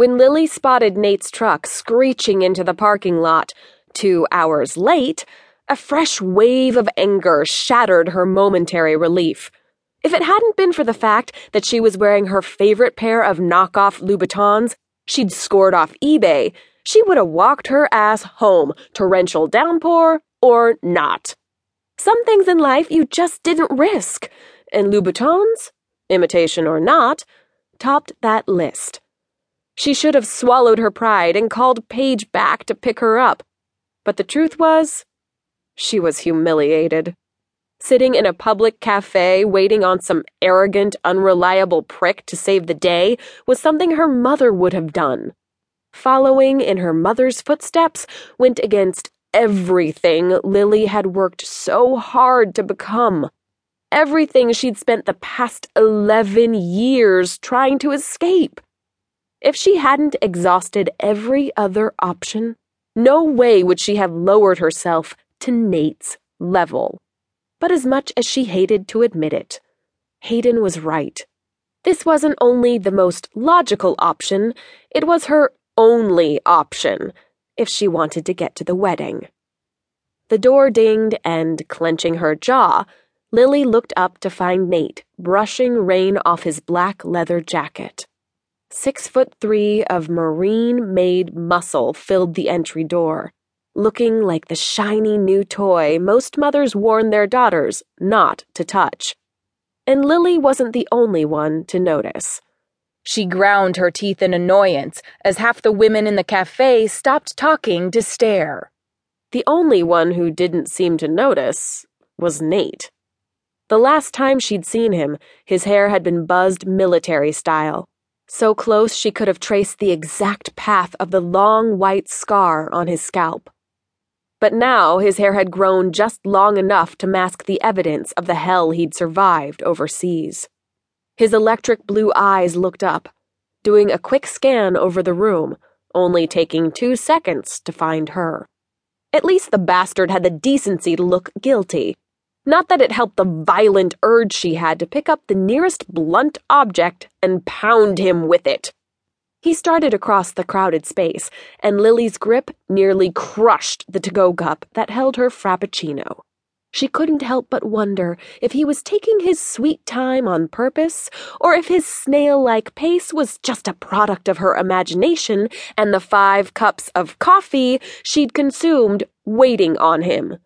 When Lilly spotted Nate's truck screeching into the parking lot, two hours late, a fresh wave of anger shattered her momentary relief. If it hadn't been for the fact that she was wearing her favorite pair of knockoff Louboutins she'd scored off eBay, she would have walked her ass home, torrential downpour or not. Some things in life you just didn't risk, and Louboutins, imitation or not, topped that list. She should have swallowed her pride and called Paige back to pick her up. But the truth was, she was humiliated. Sitting in a public cafe waiting on some arrogant, unreliable prick to save the day was something her mother would have done. Following in her mother's footsteps went against everything Lilly had worked so hard to become. Everything she'd spent the past 11 years trying to escape. If she hadn't exhausted every other option, no way would she have lowered herself to Nate's level. But as much as she hated to admit it, Hayden was right. This wasn't only the most logical option, it was her only option if she wanted to get to the wedding. The door dinged, and, clenching her jaw, Lilly looked up to find Nate brushing rain off his black leather jacket. Six foot three of marine made muscle filled the entry door looking like the shiny new toy most mothers warn their daughters not to touch. And Lilly wasn't the only one to notice. She ground her teeth in annoyance as half the women in the cafe stopped talking to stare. The only one who didn't seem to notice was Nate. The last time she'd seen him, his hair had been buzzed military style, so close she could have traced the exact path of the long white scar on his scalp. But now his hair had grown just long enough to mask the evidence of the hell he'd survived overseas. His electric blue eyes looked up, doing a quick scan over the room, only taking two seconds to find her. At least the bastard had the decency to look guilty. Not that it helped the violent urge she had to pick up the nearest blunt object and pound him with it. He started across the crowded space, and Lilly's grip nearly crushed the to go cup that held her frappuccino. She couldn't help but wonder if he was taking his sweet time on purpose, or if his snail like pace was just a product of her imagination and the five cups of coffee she'd consumed waiting on him.